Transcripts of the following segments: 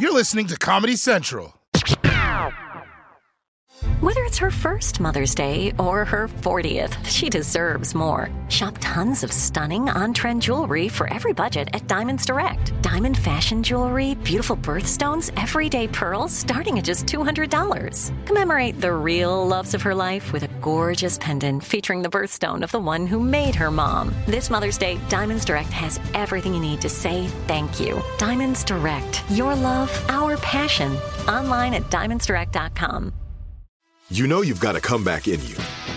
You're listening to Comedy Central. Whether it's her first Mother's Day or her 40th, she deserves more. Shop tons of stunning on trend jewelry for every budget at Diamonds Direct. Diamond fashion jewelry, beautiful birthstones, everyday pearls starting at just $200. Commemorate the real loves of her life with a gorgeous pendant featuring the birthstone of the one who made her mom. This Mother's Day, Diamonds Direct has everything you need to say thank you. Diamonds Direct, your love, our passion. Online at diamondsdirect.com. You know you've got a comeback in you.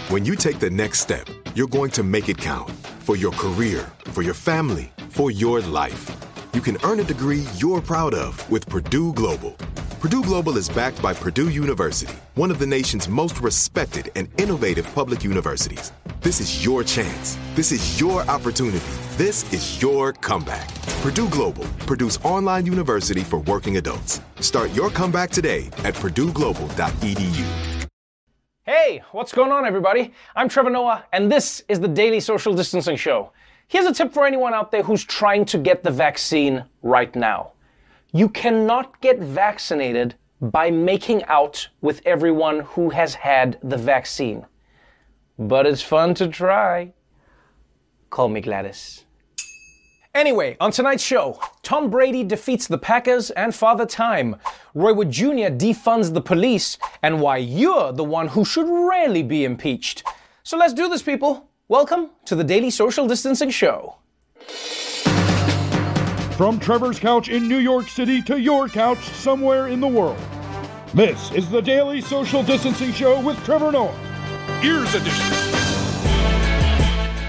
When you take the next step, you're going to make it count for your career, for your family, for your life. You can earn a degree you're proud of with Purdue Global. Purdue Global is backed by Purdue University, one of the nation's most respected and innovative public universities. This is your chance. This is your opportunity. This is your comeback. Purdue Global, Purdue's online university for working adults. Start your comeback today at purdueglobal.edu. Hey, what's going on, everybody? I'm Trevor Noah, and this is the Daily Social Distancing Show. Here's a tip for anyone out there who's trying to get the vaccine right now. You cannot get vaccinated by making out with everyone who has had the vaccine. But it's fun to try. Call me Gladys. Anyway, on tonight's show, Tom Brady defeats the Packers and Father Time. Roy Wood Jr. defunds the police, and why you're the one who should rarely be impeached. So let's do this, people. Welcome to the Daily Social Distancing Show. From Trevor's couch in New York City to your couch somewhere in the world. This is the Daily Social Distancing Show with Trevor Noah. Ears Edition.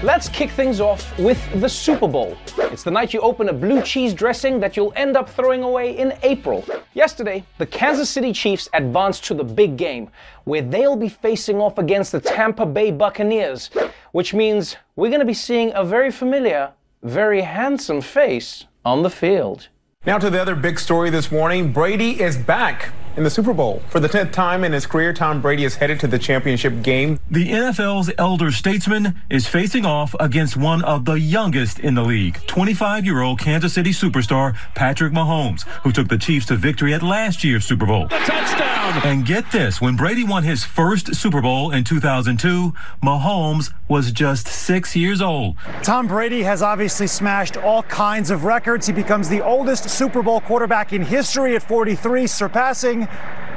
Let's kick things off with the Super Bowl. It's the night you open a blue cheese dressing that you'll end up throwing away in April. Yesterday, the Kansas City Chiefs advanced to the big game, where they'll be facing off against the Tampa Bay Buccaneers, which means we're going to be seeing a very familiar, very handsome face on the field. Now to the other big story this morning. Brady is back in the Super Bowl. For the 10th time in his career, Tom Brady is headed to the championship game. The NFL's elder statesman is facing off against one of the youngest in the league, 25 year old Kansas City superstar Patrick Mahomes, who took the Chiefs to victory at last year's Super Bowl. The touchdown! And get this when Brady won his first Super Bowl in 2002, Mahomes was just six years old. Tom Brady has obviously smashed all kinds of records. He becomes the oldest Super Bowl quarterback in history at 43, surpassing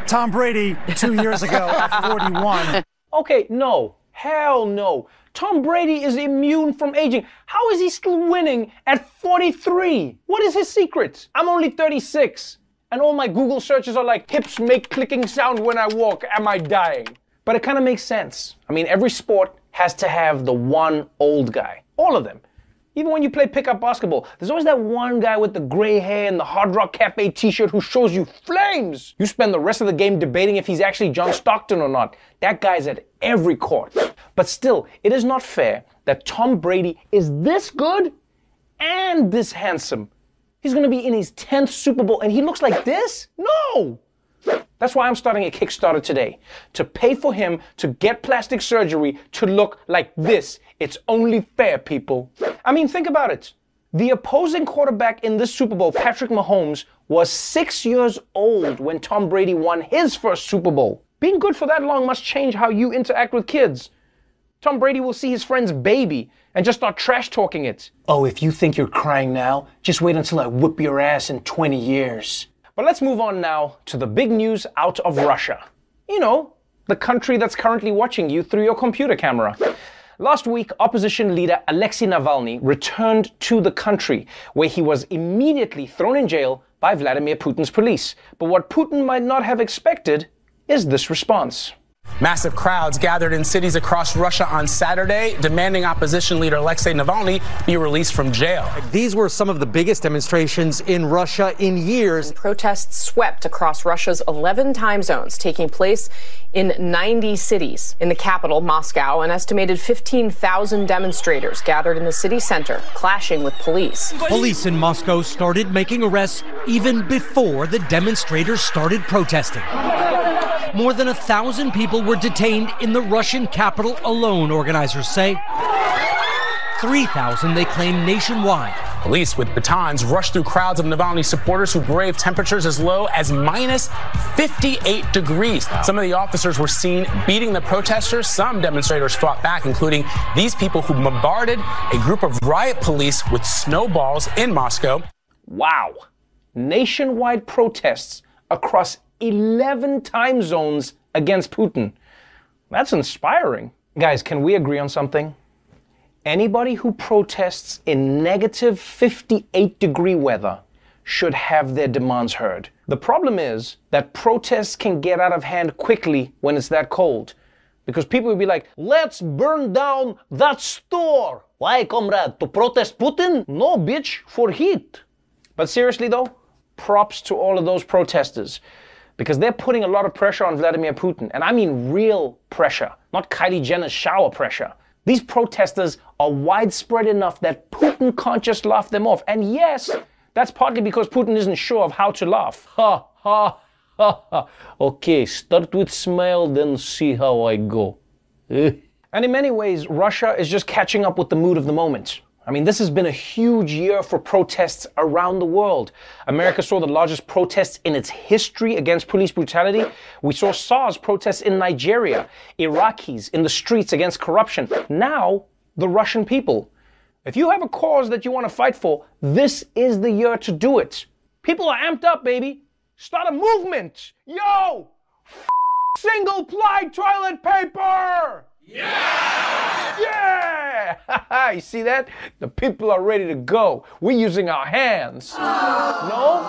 Tom Brady two years ago at 41. Okay, no. Hell no. Tom Brady is immune from aging. How is he still winning at 43? What is his secret? I'm only 36, and all my Google searches are like hips make clicking sound when I walk. Am I dying? But it kind of makes sense. I mean, every sport has to have the one old guy. All of them. Even when you play pickup basketball, there's always that one guy with the gray hair and the Hard Rock Cafe t-shirt who shows you flames. You spend the rest of the game debating if he's actually John Stockton or not. That guy's at every court. But still, it is not fair that Tom Brady is this good and this handsome. He's gonna be in his 10th Super Bowl and he looks like this? No! That's why I'm starting a Kickstarter today to pay for him to get plastic surgery to look like this. It's only fair, people. I mean, think about it. The opposing quarterback in this Super Bowl, Patrick Mahomes, was six years old when Tom Brady won his first Super Bowl. Being good for that long must change how you interact with kids. Tom Brady will see his friend's baby and just start trash talking it. Oh, if you think you're crying now, just wait until I whip your ass in 20 years. But let's move on now to the big news out of Russia. You know, the country that's currently watching you through your computer camera. Last week, opposition leader Alexei Navalny returned to the country, where he was immediately thrown in jail by Vladimir Putin's police. But what Putin might not have expected is this response. Massive crowds gathered in cities across Russia on Saturday, demanding opposition leader Alexei Navalny be released from jail. These were some of the biggest demonstrations in Russia in years. Protests swept across Russia's 11 time zones, taking place in 90 cities. In the capital, Moscow, an estimated 15,000 demonstrators gathered in the city center, clashing with police. Police in Moscow started making arrests even before the demonstrators started protesting. More than a thousand people were detained in the Russian capital alone, organizers say. 3,000 they claim nationwide. Police with batons rushed through crowds of Navalny supporters who braved temperatures as low as minus 58 degrees. Some of the officers were seen beating the protesters. Some demonstrators fought back, including these people who bombarded a group of riot police with snowballs in Moscow. Wow. Nationwide protests across 11 time zones against Putin. That's inspiring. Guys, can we agree on something? Anybody who protests in negative 58 degree weather should have their demands heard. The problem is that protests can get out of hand quickly when it's that cold. Because people will be like, let's burn down that store. Why, comrade? To protest Putin? No, bitch, for heat. But seriously though, props to all of those protesters because they're putting a lot of pressure on Vladimir Putin. And I mean real pressure, not Kylie Jenner's shower pressure. These protesters are widespread enough that Putin can't just laugh them off. And yes, that's partly because Putin isn't sure of how to laugh. Ha, ha, ha, ha. Okay, start with smile, then see how I go. Eh? and in many ways, Russia is just catching up with the mood of the moment. I mean, this has been a huge year for protests around the world. America saw the largest protests in its history against police brutality. We saw SARS protests in Nigeria, Iraqis in the streets against corruption. Now, the Russian people. If you have a cause that you want to fight for, this is the year to do it. People are amped up, baby. Start a movement. Yo! F- single ply toilet paper! Yeah! Yeah! you see that? The people are ready to go. We're using our hands. No?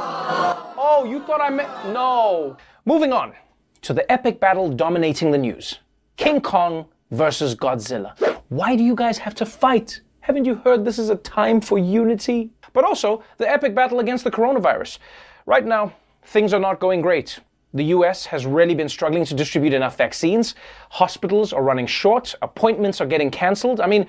Oh, you thought I meant. No. Moving on to the epic battle dominating the news King Kong versus Godzilla. Why do you guys have to fight? Haven't you heard this is a time for unity? But also the epic battle against the coronavirus. Right now, things are not going great. The US has really been struggling to distribute enough vaccines. Hospitals are running short. Appointments are getting cancelled. I mean,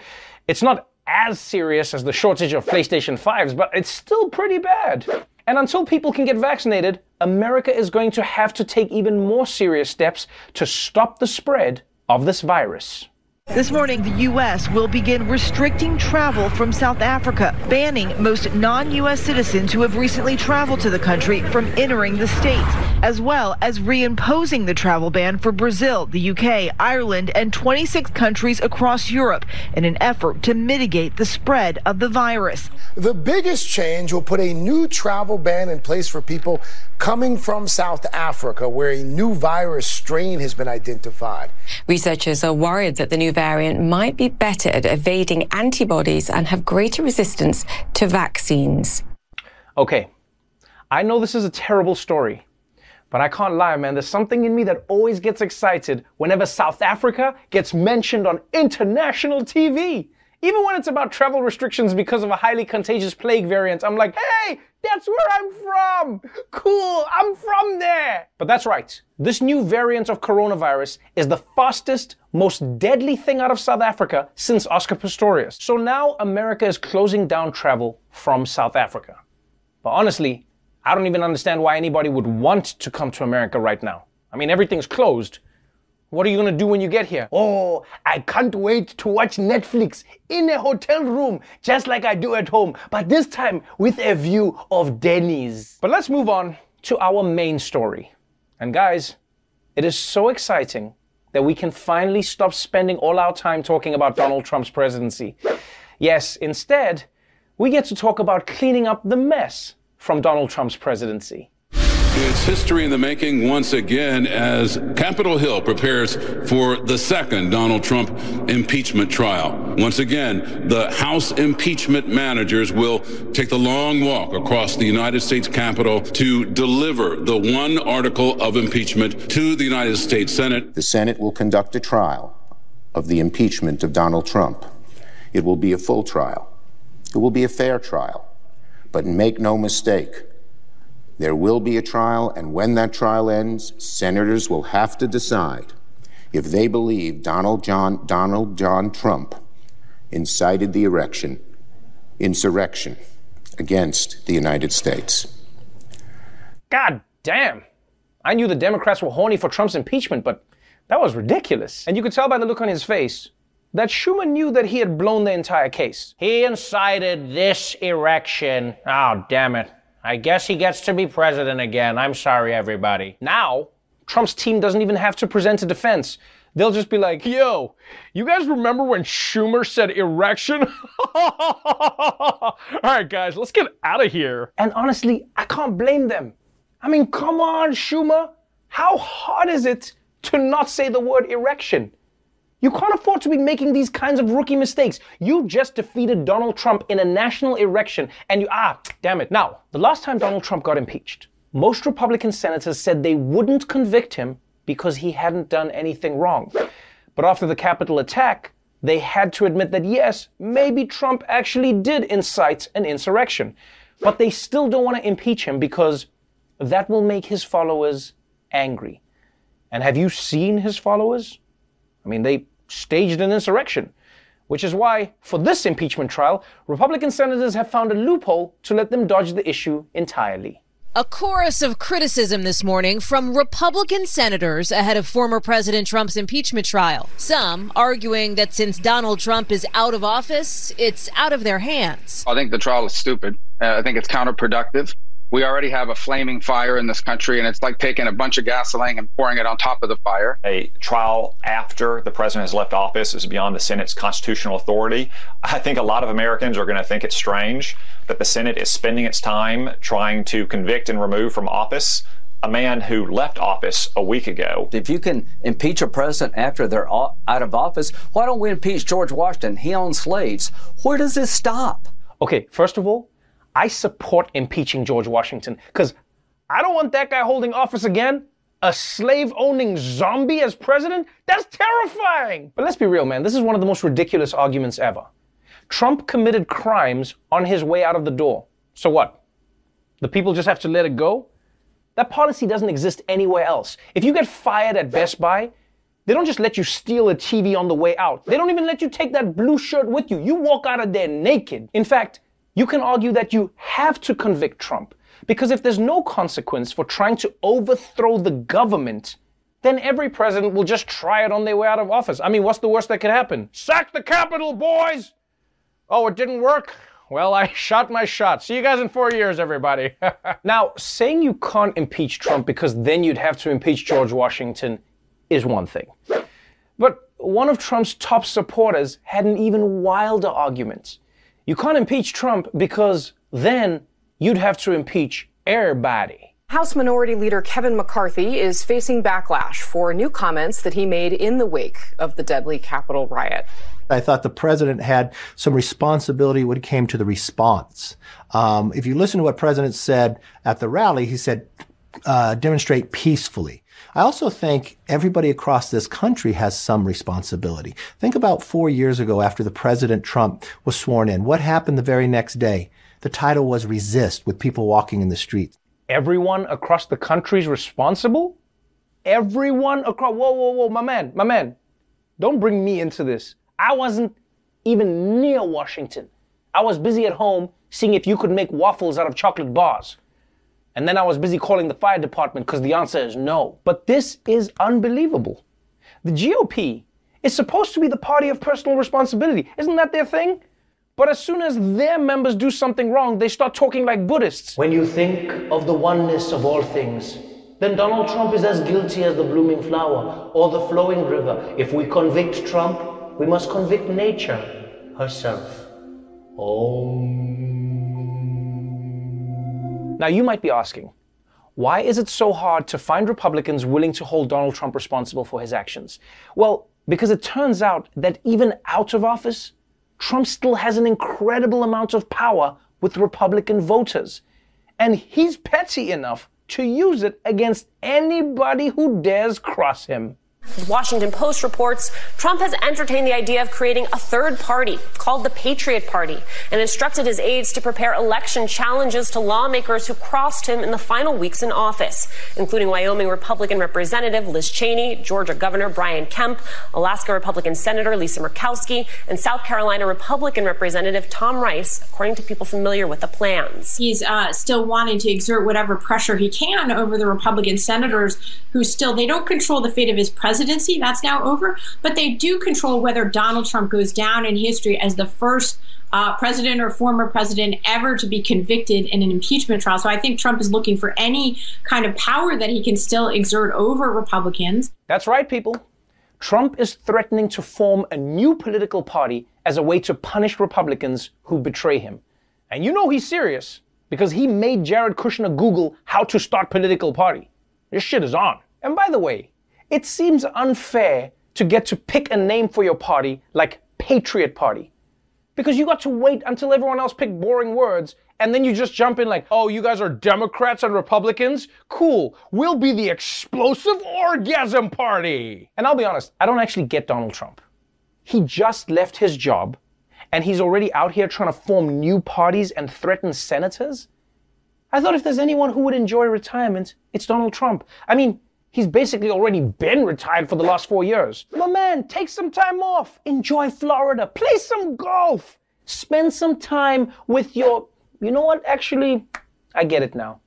it's not as serious as the shortage of PlayStation 5s, but it's still pretty bad. And until people can get vaccinated, America is going to have to take even more serious steps to stop the spread of this virus. This morning, the U.S. will begin restricting travel from South Africa, banning most non U.S. citizens who have recently traveled to the country from entering the states, as well as reimposing the travel ban for Brazil, the U.K., Ireland, and 26 countries across Europe in an effort to mitigate the spread of the virus. The biggest change will put a new travel ban in place for people coming from South Africa, where a new virus strain has been identified. Researchers are worried that the new variant might be better at evading antibodies and have greater resistance to vaccines. Okay, I know this is a terrible story, but I can't lie, man. There's something in me that always gets excited whenever South Africa gets mentioned on international TV. Even when it's about travel restrictions because of a highly contagious plague variant, I'm like, hey, that's where I'm from. Cool, I'm from there. But that's right. This new variant of coronavirus is the fastest, most deadly thing out of South Africa since Oscar Pistorius. So now America is closing down travel from South Africa. But honestly, I don't even understand why anybody would want to come to America right now. I mean, everything's closed. What are you gonna do when you get here? Oh, I can't wait to watch Netflix in a hotel room, just like I do at home, but this time with a view of Denny's. But let's move on to our main story. And guys, it is so exciting that we can finally stop spending all our time talking about Donald Trump's presidency. Yes, instead, we get to talk about cleaning up the mess from Donald Trump's presidency. It's history in the making once again as Capitol Hill prepares for the second Donald Trump impeachment trial. Once again, the House impeachment managers will take the long walk across the United States Capitol to deliver the one article of impeachment to the United States Senate. The Senate will conduct a trial of the impeachment of Donald Trump. It will be a full trial. It will be a fair trial. But make no mistake, there will be a trial, and when that trial ends, senators will have to decide if they believe Donald John, Donald John Trump incited the erection, insurrection against the United States. God damn. I knew the Democrats were horny for Trump's impeachment, but that was ridiculous. And you could tell by the look on his face, that Schumer knew that he had blown the entire case. He incited this erection. Oh, damn it. I guess he gets to be president again. I'm sorry, everybody. Now, Trump's team doesn't even have to present a defense. They'll just be like, yo, you guys remember when Schumer said erection? All right, guys, let's get out of here. And honestly, I can't blame them. I mean, come on, Schumer. How hard is it to not say the word erection? You can't afford to be making these kinds of rookie mistakes. You just defeated Donald Trump in a national election and you, ah, damn it. Now, the last time Donald Trump got impeached, most Republican senators said they wouldn't convict him because he hadn't done anything wrong. But after the Capitol attack, they had to admit that yes, maybe Trump actually did incite an insurrection. But they still don't want to impeach him because that will make his followers angry. And have you seen his followers? I mean, they staged an insurrection, which is why, for this impeachment trial, Republican senators have found a loophole to let them dodge the issue entirely. A chorus of criticism this morning from Republican senators ahead of former President Trump's impeachment trial. Some arguing that since Donald Trump is out of office, it's out of their hands. I think the trial is stupid. Uh, I think it's counterproductive we already have a flaming fire in this country, and it's like taking a bunch of gasoline and pouring it on top of the fire. A trial after the president has left office is beyond the Senate's constitutional authority. I think a lot of Americans are going to think it's strange that the Senate is spending its time trying to convict and remove from office a man who left office a week ago. If you can impeach a president after they're out of office, why don't we impeach George Washington? He owned slaves. Where does this stop? Okay, first of all, I support impeaching George Washington because I don't want that guy holding office again. A slave owning zombie as president? That's terrifying! But let's be real, man. This is one of the most ridiculous arguments ever. Trump committed crimes on his way out of the door. So what? The people just have to let it go? That policy doesn't exist anywhere else. If you get fired at Best Buy, they don't just let you steal a TV on the way out. They don't even let you take that blue shirt with you. You walk out of there naked. In fact, you can argue that you have to convict Trump because if there's no consequence for trying to overthrow the government, then every president will just try it on their way out of office. I mean, what's the worst that could happen? Sack the Capitol, boys! Oh, it didn't work? Well, I shot my shot. See you guys in four years, everybody. now, saying you can't impeach Trump because then you'd have to impeach George Washington is one thing. But one of Trump's top supporters had an even wilder argument. You can't impeach Trump because then you'd have to impeach everybody. House Minority Leader Kevin McCarthy is facing backlash for new comments that he made in the wake of the deadly Capitol riot. I thought the president had some responsibility when it came to the response. Um, if you listen to what president said at the rally, he said, uh, demonstrate peacefully. I also think everybody across this country has some responsibility. Think about four years ago after the President Trump was sworn in. What happened the very next day? The title was Resist with people walking in the streets. Everyone across the country is responsible? Everyone across, whoa, whoa, whoa, my man, my man. Don't bring me into this. I wasn't even near Washington. I was busy at home seeing if you could make waffles out of chocolate bars. And then I was busy calling the fire department because the answer is no. But this is unbelievable. The GOP is supposed to be the party of personal responsibility. Isn't that their thing? But as soon as their members do something wrong, they start talking like Buddhists. When you think of the oneness of all things, then Donald Trump is as guilty as the blooming flower or the flowing river. If we convict Trump, we must convict nature herself. Om. Now, you might be asking, why is it so hard to find Republicans willing to hold Donald Trump responsible for his actions? Well, because it turns out that even out of office, Trump still has an incredible amount of power with Republican voters. And he's petty enough to use it against anybody who dares cross him. Washington Post reports Trump has entertained the idea of creating a third party called the Patriot Party and instructed his aides to prepare election challenges to lawmakers who crossed him in the final weeks in office, including Wyoming Republican Representative Liz Cheney, Georgia Governor Brian Kemp, Alaska Republican Senator Lisa Murkowski, and South Carolina Republican Representative Tom Rice, according to people familiar with the plans. He's uh, still wanting to exert whatever pressure he can over the Republican senators who still, they don't control the fate of his presidency presidency. That's now over. But they do control whether Donald Trump goes down in history as the first uh, president or former president ever to be convicted in an impeachment trial. So I think Trump is looking for any kind of power that he can still exert over Republicans. That's right, people. Trump is threatening to form a new political party as a way to punish Republicans who betray him. And you know he's serious because he made Jared Kushner Google how to start political party. This shit is on. And by the way, it seems unfair to get to pick a name for your party like Patriot Party because you got to wait until everyone else picked boring words and then you just jump in like, oh, you guys are Democrats and Republicans? Cool. We'll be the explosive orgasm party. And I'll be honest, I don't actually get Donald Trump. He just left his job and he's already out here trying to form new parties and threaten senators? I thought if there's anyone who would enjoy retirement, it's Donald Trump. I mean, he's basically already been retired for the last four years. My man, take some time off. Enjoy Florida. Play some golf. Spend some time with your. You know what? Actually, I get it now.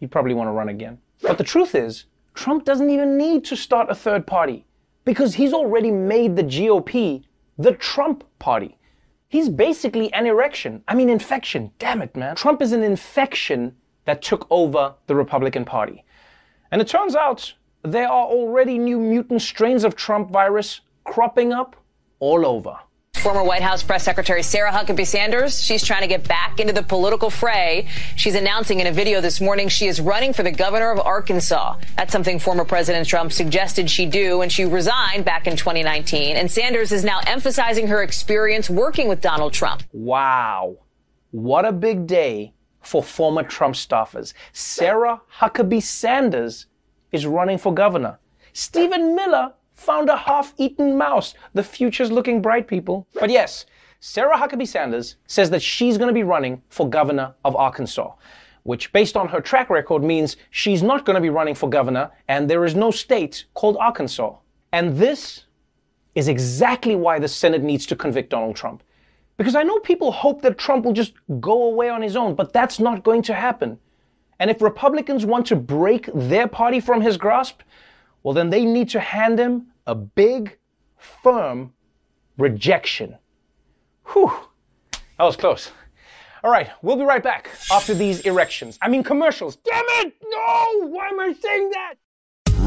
You probably want to run again. But the truth is, Trump doesn't even need to start a third party because he's already made the GOP the Trump party. He's basically an erection. I mean, infection. Damn it, man. Trump is an infection that took over the Republican Party. And it turns out there are already new mutant strains of Trump virus cropping up all over. Former White House Press Secretary Sarah Huckabee Sanders, she's trying to get back into the political fray. She's announcing in a video this morning she is running for the governor of Arkansas. That's something former President Trump suggested she do when she resigned back in 2019. And Sanders is now emphasizing her experience working with Donald Trump. Wow. What a big day for former Trump staffers. Sarah Huckabee Sanders is running for governor. Stephen Miller found a half-eaten mouse. The future's looking bright, people. But yes, Sarah Huckabee Sanders says that she's going to be running for governor of Arkansas, which based on her track record means she's not going to be running for governor and there is no state called Arkansas. And this is exactly why the Senate needs to convict Donald Trump. Because I know people hope that Trump will just go away on his own, but that's not going to happen. And if Republicans want to break their party from his grasp, well, then they need to hand him a big, firm rejection. Whew, that was close. All right, we'll be right back after these erections. I mean, commercials. Damn it! No! Why am I saying that?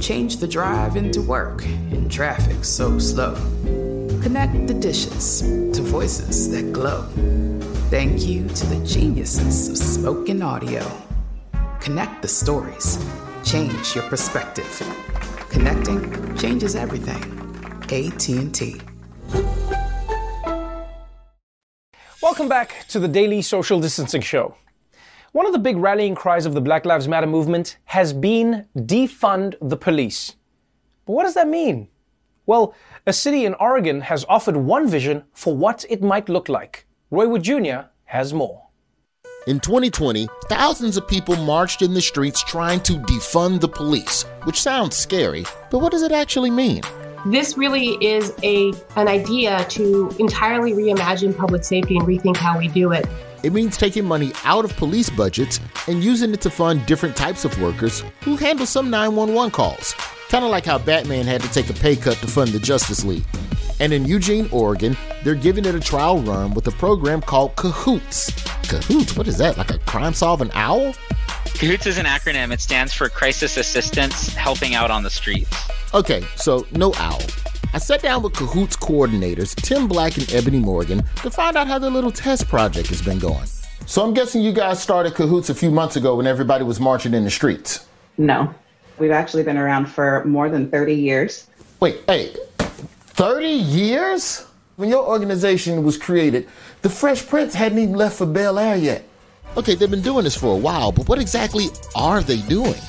Change the drive into work in traffic so slow. Connect the dishes to voices that glow. Thank you to the geniuses of spoken audio. Connect the stories. Change your perspective. Connecting changes everything. AT&T. Welcome back to the Daily Social Distancing Show. One of the big rallying cries of the Black Lives Matter movement has been defund the police. But what does that mean? Well, a city in Oregon has offered one vision for what it might look like. Roy Wood Jr. has more. In 2020, thousands of people marched in the streets trying to defund the police, which sounds scary, but what does it actually mean? This really is a an idea to entirely reimagine public safety and rethink how we do it. It means taking money out of police budgets and using it to fund different types of workers who handle some 911 calls. Kind of like how Batman had to take a pay cut to fund the Justice League. And in Eugene, Oregon, they're giving it a trial run with a program called Cahoots. Cahoots? What is that? Like a crime solving owl? CAHOOTS is an acronym. It stands for Crisis Assistance Helping Out on the Streets. Okay, so no owl. I sat down with Cahoots coordinators Tim Black and Ebony Morgan to find out how the little test project has been going. So I'm guessing you guys started Cahoots a few months ago when everybody was marching in the streets. No. We've actually been around for more than 30 years. Wait, hey, 30 years? When your organization was created, the Fresh Prince hadn't even left for Bel Air yet. Okay, they've been doing this for a while, but what exactly are they doing?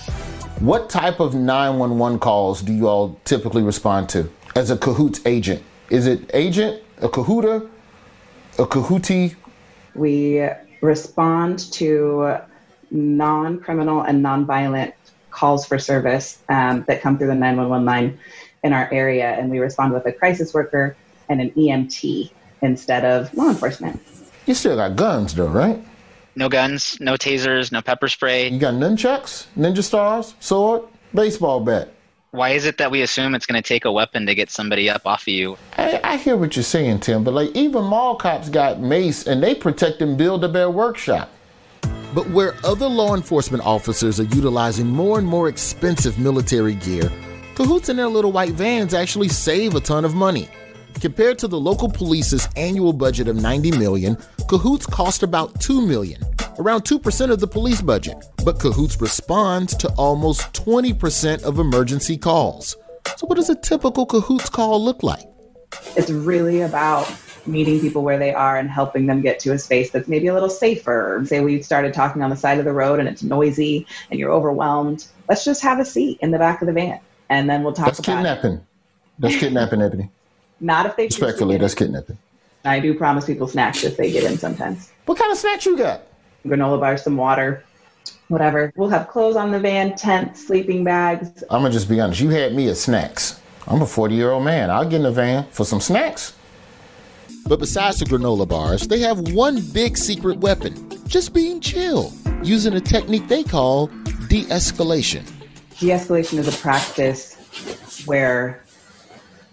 What type of 911 calls do you all typically respond to as a Cahoots agent? Is it agent, a Cahoota, a Cahooti? We respond to non criminal and non violent calls for service um, that come through the 911 line in our area, and we respond with a crisis worker and an EMT instead of law enforcement. You still got guns, though, right? No guns, no tasers, no pepper spray. You got nunchucks, ninja stars, sword, baseball bat. Why is it that we assume it's going to take a weapon to get somebody up off of you? I, I hear what you're saying, Tim, but like even mall cops got mace and they protect and build a bear workshop. But where other law enforcement officers are utilizing more and more expensive military gear, Cahoots and their little white vans actually save a ton of money. Compared to the local police's annual budget of 90 million, Cahoots cost about 2 million, around 2% of the police budget. But Cahoots responds to almost 20% of emergency calls. So what does a typical Cahoots call look like? It's really about meeting people where they are and helping them get to a space that's maybe a little safer. Say we started talking on the side of the road and it's noisy and you're overwhelmed. Let's just have a seat in the back of the van and then we'll talk That's about kidnapping. it. That's kidnapping, Ebony. Not if they Respectfully, that's kidnapping. I do promise people snacks if they get in sometimes. What kind of snacks you got? Granola bars, some water, whatever. We'll have clothes on the van, tents, sleeping bags. I'm gonna just be honest. You had me at snacks. I'm a 40 year old man. I'll get in the van for some snacks. But besides the granola bars, they have one big secret weapon just being chill, using a technique they call de escalation. De-escalation is a practice where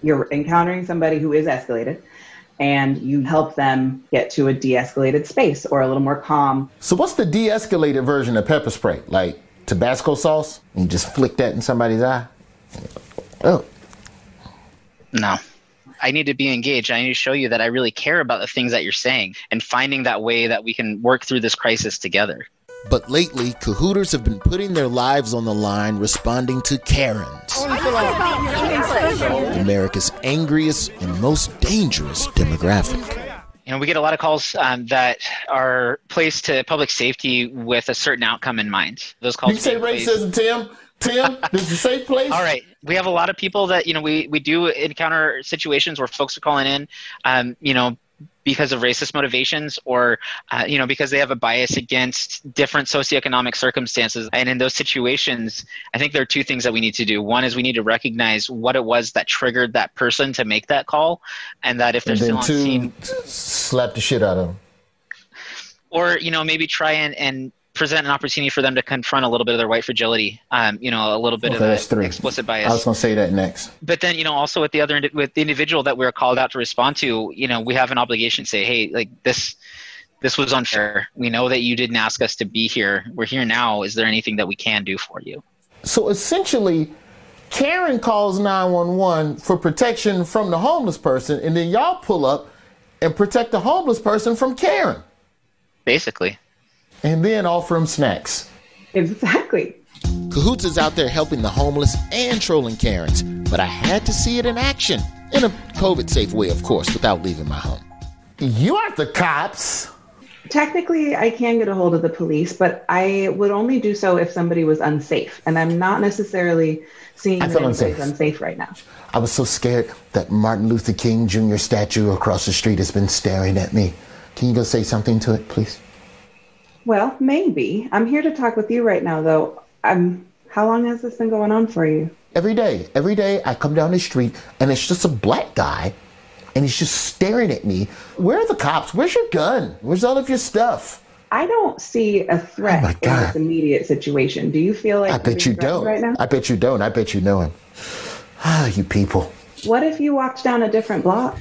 you're encountering somebody who is escalated and you help them get to a de-escalated space or a little more calm. So, what's the de escalated version of pepper spray? Like Tabasco sauce? And you just flick that in somebody's eye? Oh. No. I need to be engaged. I need to show you that I really care about the things that you're saying and finding that way that we can work through this crisis together. But lately, Cahooters have been putting their lives on the line responding to Karens, America's angriest and most dangerous demographic. You know, we get a lot of calls um, that are placed to public safety with a certain outcome in mind. Those calls. You say take place- racism, Tim? Tim, this is a safe place? All right. We have a lot of people that, you know, we, we do encounter situations where folks are calling in, um, you know, because of racist motivations or, uh, you know, because they have a bias against different socioeconomic circumstances. And in those situations, I think there are two things that we need to do. One is we need to recognize what it was that triggered that person to make that call. And that if they're still on two, scene, slap the shit out of them. or you know maybe try and, and present an opportunity for them to confront a little bit of their white fragility um, you know a little bit Okay, of that's that three. explicit I was going to say that next. but then you know also with the other with the individual that we're called out to respond to you know we have an obligation to say hey like this this was unfair we know that you didn't ask us to be here we're here now is there anything that we can do for you So essentially, Karen calls 911 for protection from the homeless person, and then y'all pull up and protect the homeless person from Karen. Basically. And then offer them snacks. Exactly. Cahoots is out there helping the homeless and trolling Karens, but I had to see it in action. In a COVID safe way, of course, without leaving my home. You aren't the cops. Technically, I can get a hold of the police, but I would only do so if somebody was unsafe. And I'm not necessarily seeing I that feel anybody's unsafe. unsafe right now. I was so scared that Martin Luther King Jr. statue across the street has been staring at me. Can you go say something to it, please? Well, maybe. I'm here to talk with you right now, though. Um, how long has this been going on for you? Every day, every day I come down the street and it's just a black guy and he's just staring at me. Where are the cops? Where's your gun? Where's all of your stuff? I don't see a threat Oh in this immediate situation. Do you feel like I bet you don't. right now? I bet you don't. I bet you know him. Ah, you people. What if you walked down a different block?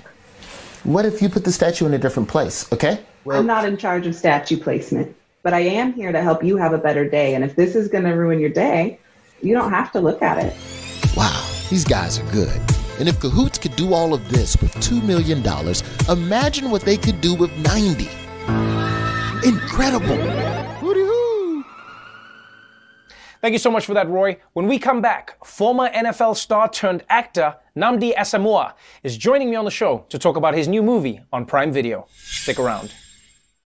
What if you put the statue in a different place, okay? I'm not in charge of statue placement, but I am here to help you have a better day. And if this is going to ruin your day, you don't have to look at it. Wow, these guys are good. And if Cahoots could do all of this with $2 million, imagine what they could do with 90. Incredible. Hootie-hoo. Thank you so much for that, Roy. When we come back, former NFL star turned actor Nnamdi Asomugha is joining me on the show to talk about his new movie on Prime Video. Stick around.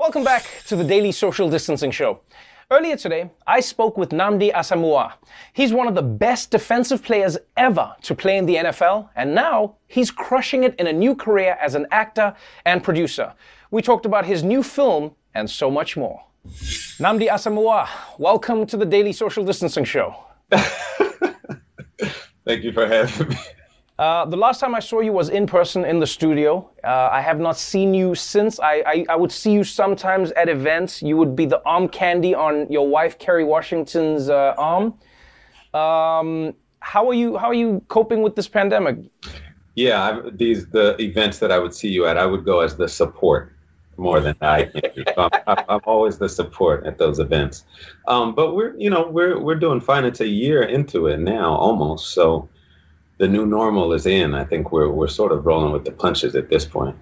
Welcome back to the Daily Social Distancing Show. Earlier today, I spoke with Nnamdi Asomugha. He's one of the best defensive players ever to play in the NFL, and now he's crushing it in a new career as an actor and producer. We talked about his new film and so much more. Nnamdi Asomugha, welcome to the Daily Social Distancing Show. Thank you for having me. Uh, the last time I saw you was in person in the studio. Uh, I have not seen you since. I, I, I would see you sometimes at events. You would be the arm candy on your wife Kerry Washington's uh, arm. Um, how are you? How are you coping with this pandemic? Yeah, I, these the events that I would see you at, I would go as the support more than I I'm, I'm always the support at those events. Um, but we're, you know, we're we're doing fine. It's a year into it now, almost. So the new normal is in. I think we're we're sort of rolling with the punches at this point.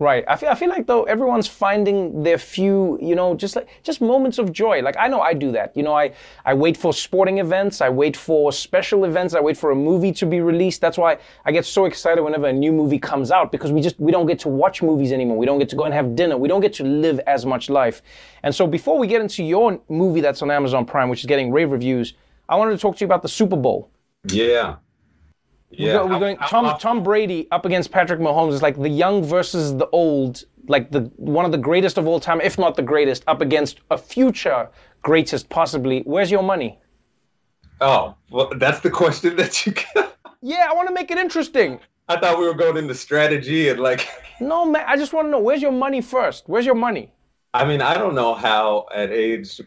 Right. I feel, I feel like though everyone's finding their few, you know, just like just moments of joy. Like I know I do that. You know, I I wait for sporting events, I wait for special events, I wait for a movie to be released. That's why I get so excited whenever a new movie comes out because we just we don't get to watch movies anymore. We don't get to go and have dinner. We don't get to live as much life. And so before we get into your movie that's on Amazon Prime, which is getting rave reviews, I wanted to talk to you about the Super Bowl. Yeah. We're, Yeah. go- we're going Tom Tom Brady up against Patrick Mahomes is like the young versus the old, like the one of the greatest of all time, if not the greatest, up against a future greatest possibly. Where's your money? Oh, well, that's the question that you got. Yeah, I want to make it interesting. I thought we were going into strategy and like. No, man, I just want to know where's your money first. Where's your money? I mean, I don't know how at age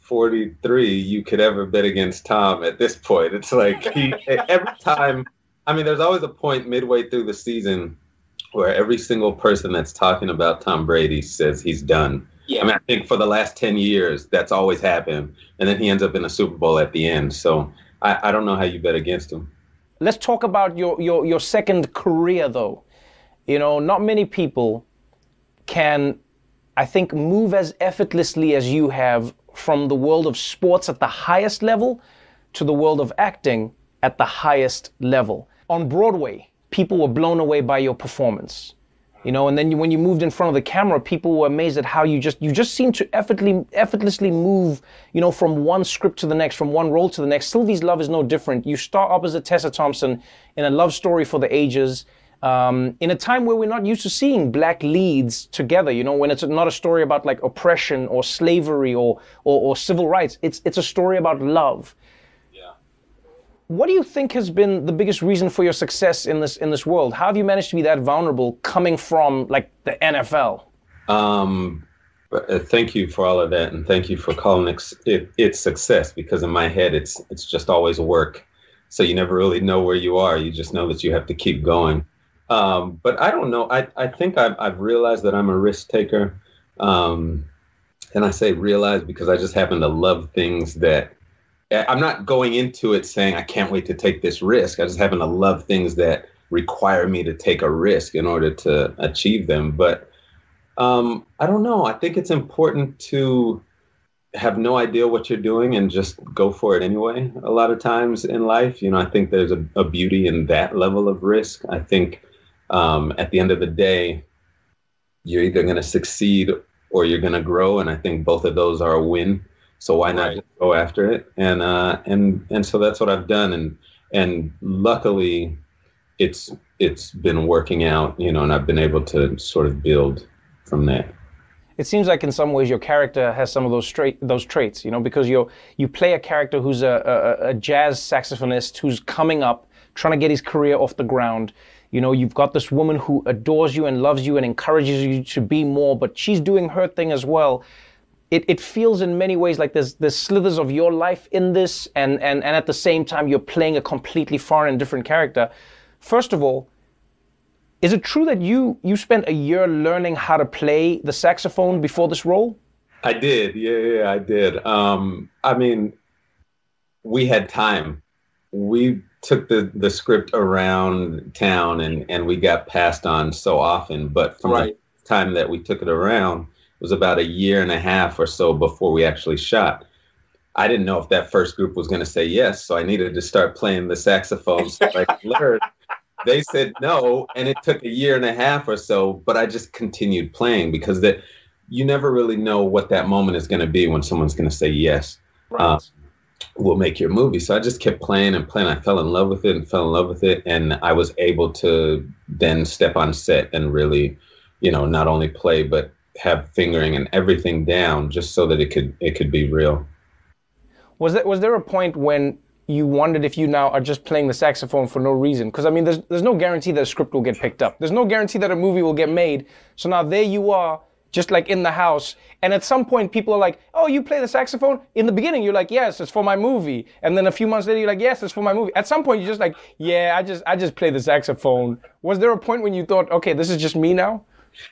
43 you could ever bet against Tom at this point. It's like he every time. I mean, there's always a point midway through the season where every single person that's talking about Tom Brady says he's done. Yeah. I mean, I think for the last 10 years that's always happened, and then he ends up in a Super Bowl at the end. So I, I don't know how you bet against him. Let's talk about your, your, your second career, though. You know, not many people can, I think, move as effortlessly as you have from the world of sports at the highest level to the world of acting at the highest level. On Broadway, people were blown away by your performance. You know, and then you, when you moved in front of the camera, people were amazed at how you just you just seem to effortlessly effortlessly move, you know, from one script to the next, from one role to the next. Sylvie's Love is no different. You start opposite Tessa Thompson in a love story for the ages, um, in a time where we're not used to seeing black leads together. You know, when it's not a story about like oppression or slavery or or, or civil rights. It's it's a story about love. What do you think has been the biggest reason for your success in this in this world? How have you managed to be that vulnerable coming from like the NFL? Um, uh, thank you for all of that, and thank you for calling it, it, success because in my head it's it's just always work. so you never really know where you are. You just know that you have to keep going. Um, but I don't know. I, I think I've, I've realized that I'm a risk taker. Um, and I say realize because I just happen to love things that I'm not going into it saying I can't wait to take this risk. I just happen to love things that require me to take a risk in order to achieve them. But um, I don't know. I think it's important to have no idea what you're doing and just go for it anyway. A lot of times in life, you know, I think there's a, a beauty in that level of risk. I think um, at the end of the day, you're either going to succeed or you're going to grow, and I think both of those are a win. So why not right. go after it? And uh, and and so that's what I've done, and and luckily, it's it's been working out, you know, and I've been able to sort of build from that it seems like in some ways your character has some of those straight those traits, you know, because you you play a character who's a, a, a, jazz saxophonist who's coming up, trying to get his career off the ground. You know, you've got this woman who adores you and loves you and encourages you to be more, but she's doing her thing as well. It, it feels in many ways like there's there's slithers of your life in this, and, and, and at the same time you're playing a completely foreign, and different character. First of all, is it true that you you spent a year learning how to play the saxophone before this role? I did. Yeah, yeah, I did. Um, I mean, we had time. We took the the script around town and and we got passed on so often, but from right. the time that we took it around was about a year and a half or so before we actually shot. I didn't know if that first group was going to say yes, so I needed to start playing the saxophone I could learn they said no, and it took a year and a half or so, but I just continued playing because that you never really know what that moment is going to be when someone's going to say yes. Right. Um, we'll make your movie. So I just kept playing and playing. I fell in love with it and fell in love with it, and I was able to then step on set and really, you know, not only play but have fingering and everything down just so that it could it could be real. Was there was there a point when you wondered if you now are just playing the saxophone for no reason. Because I mean, there's there's no guarantee that a script will get picked up. There's no guarantee that a movie will get made. So now there you are, just like in the house. And at some point, people are like, "Oh, you play the saxophone?" In the beginning, you're like, "Yes, it's for my movie." And then a few months later, you're like, "Yes, it's for my movie." At some point, you're just like, "Yeah, I just I just play the saxophone." Was there a point when you thought, "Okay, this is just me now"?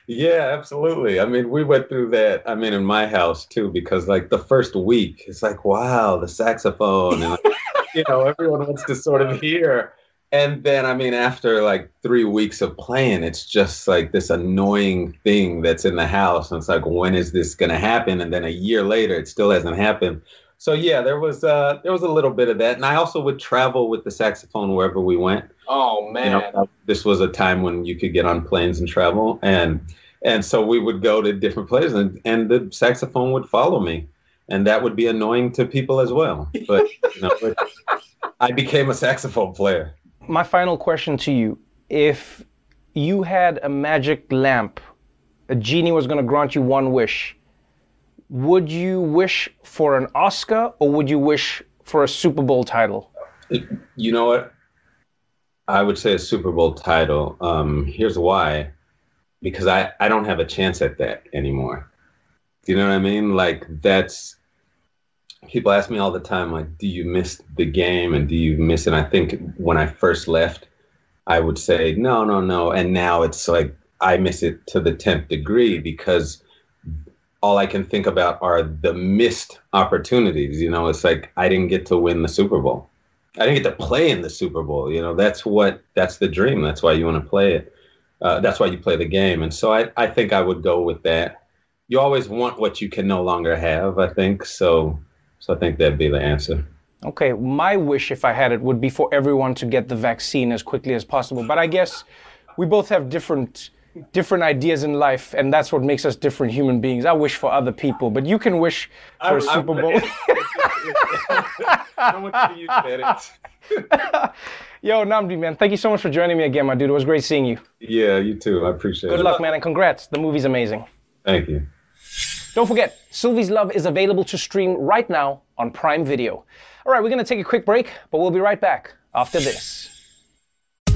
Yeah, absolutely. I mean, we went through that. I mean, in my house too, because like the first week, it's like, wow, the saxophone, and like, you know, everyone wants to sort of hear. And then, I mean, after like three weeks of playing, it's just like this annoying thing that's in the house. And it's like, when is this going to happen? And then a year later, it still hasn't happened. So yeah, there was uh, there was a little bit of that, and I also would travel with the saxophone wherever we went. Oh man! You know, this was a time when you could get on planes and travel, and and so we would go to different places, and and the saxophone would follow me and that would be annoying to people as well. But you know, I became a saxophone player. My final question to you: If you had a magic lamp, a genie was going to grant you one wish. Would you wish for an Oscar or would you wish for a Super Bowl title? You know what? I would say a Super Bowl title. Um, here's why: because I I don't have a chance at that anymore. Do you know what I mean? Like that's people ask me all the time, like, do you miss the game and do you miss it? I think when I first left, I would say no, no, no, and now it's like I miss it to the tenth degree because all I can think about are the missed opportunities. You know, it's like I didn't get to win the Super Bowl. I didn't get to play in the Super Bowl. You know, that's what that's the dream. That's why you want to play it. Uh, that's why you play the game. And so I, I think I would go with that you always want what you can no longer have, I think. So so I think that'd be the answer. Okay, my wish if I had it would be for everyone to get the vaccine as quickly as possible. But I guess we both have different different ideas in life, and that's what makes us different human beings. I wish for other people, but you can wish for I, a Super Bowl. How much do you credit? Yo, Nnamdi, man, thank you so much for joining me again, my dude. It was great seeing you. Yeah, you too. I appreciate Good it. Good luck, man, and congrats. The movie's amazing. Thank you. Don't forget, Sylvie's Love is available to stream right now on Prime Video. All right, we're going to take a quick break, but we'll be right back after this.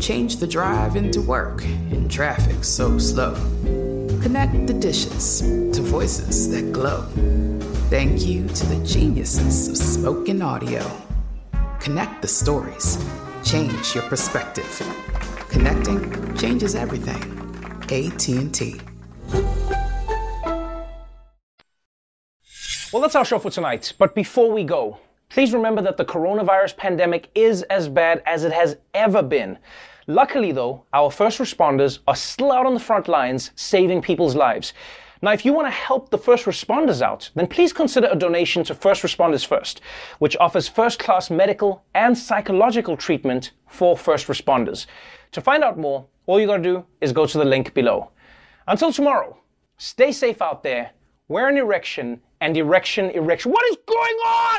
Change the drive into work in traffic so slow. Connect the dishes to voices that glow. Thank you to the geniuses of spoken audio. Connect the stories. Change your perspective. Connecting changes everything. AT&T. Well, that's our show for tonight. But before we go, please remember that the coronavirus pandemic is as bad as it has ever been. Luckily, though, our first responders are still out on the front lines saving people's lives. Now, if you want to help the first responders out, then please consider a donation to First Responders First, which offers first class medical and psychological treatment for first responders. To find out more, all you gotta do is go to the link below. Until tomorrow, stay safe out there, wear an erection, and erection, erection. What is going on?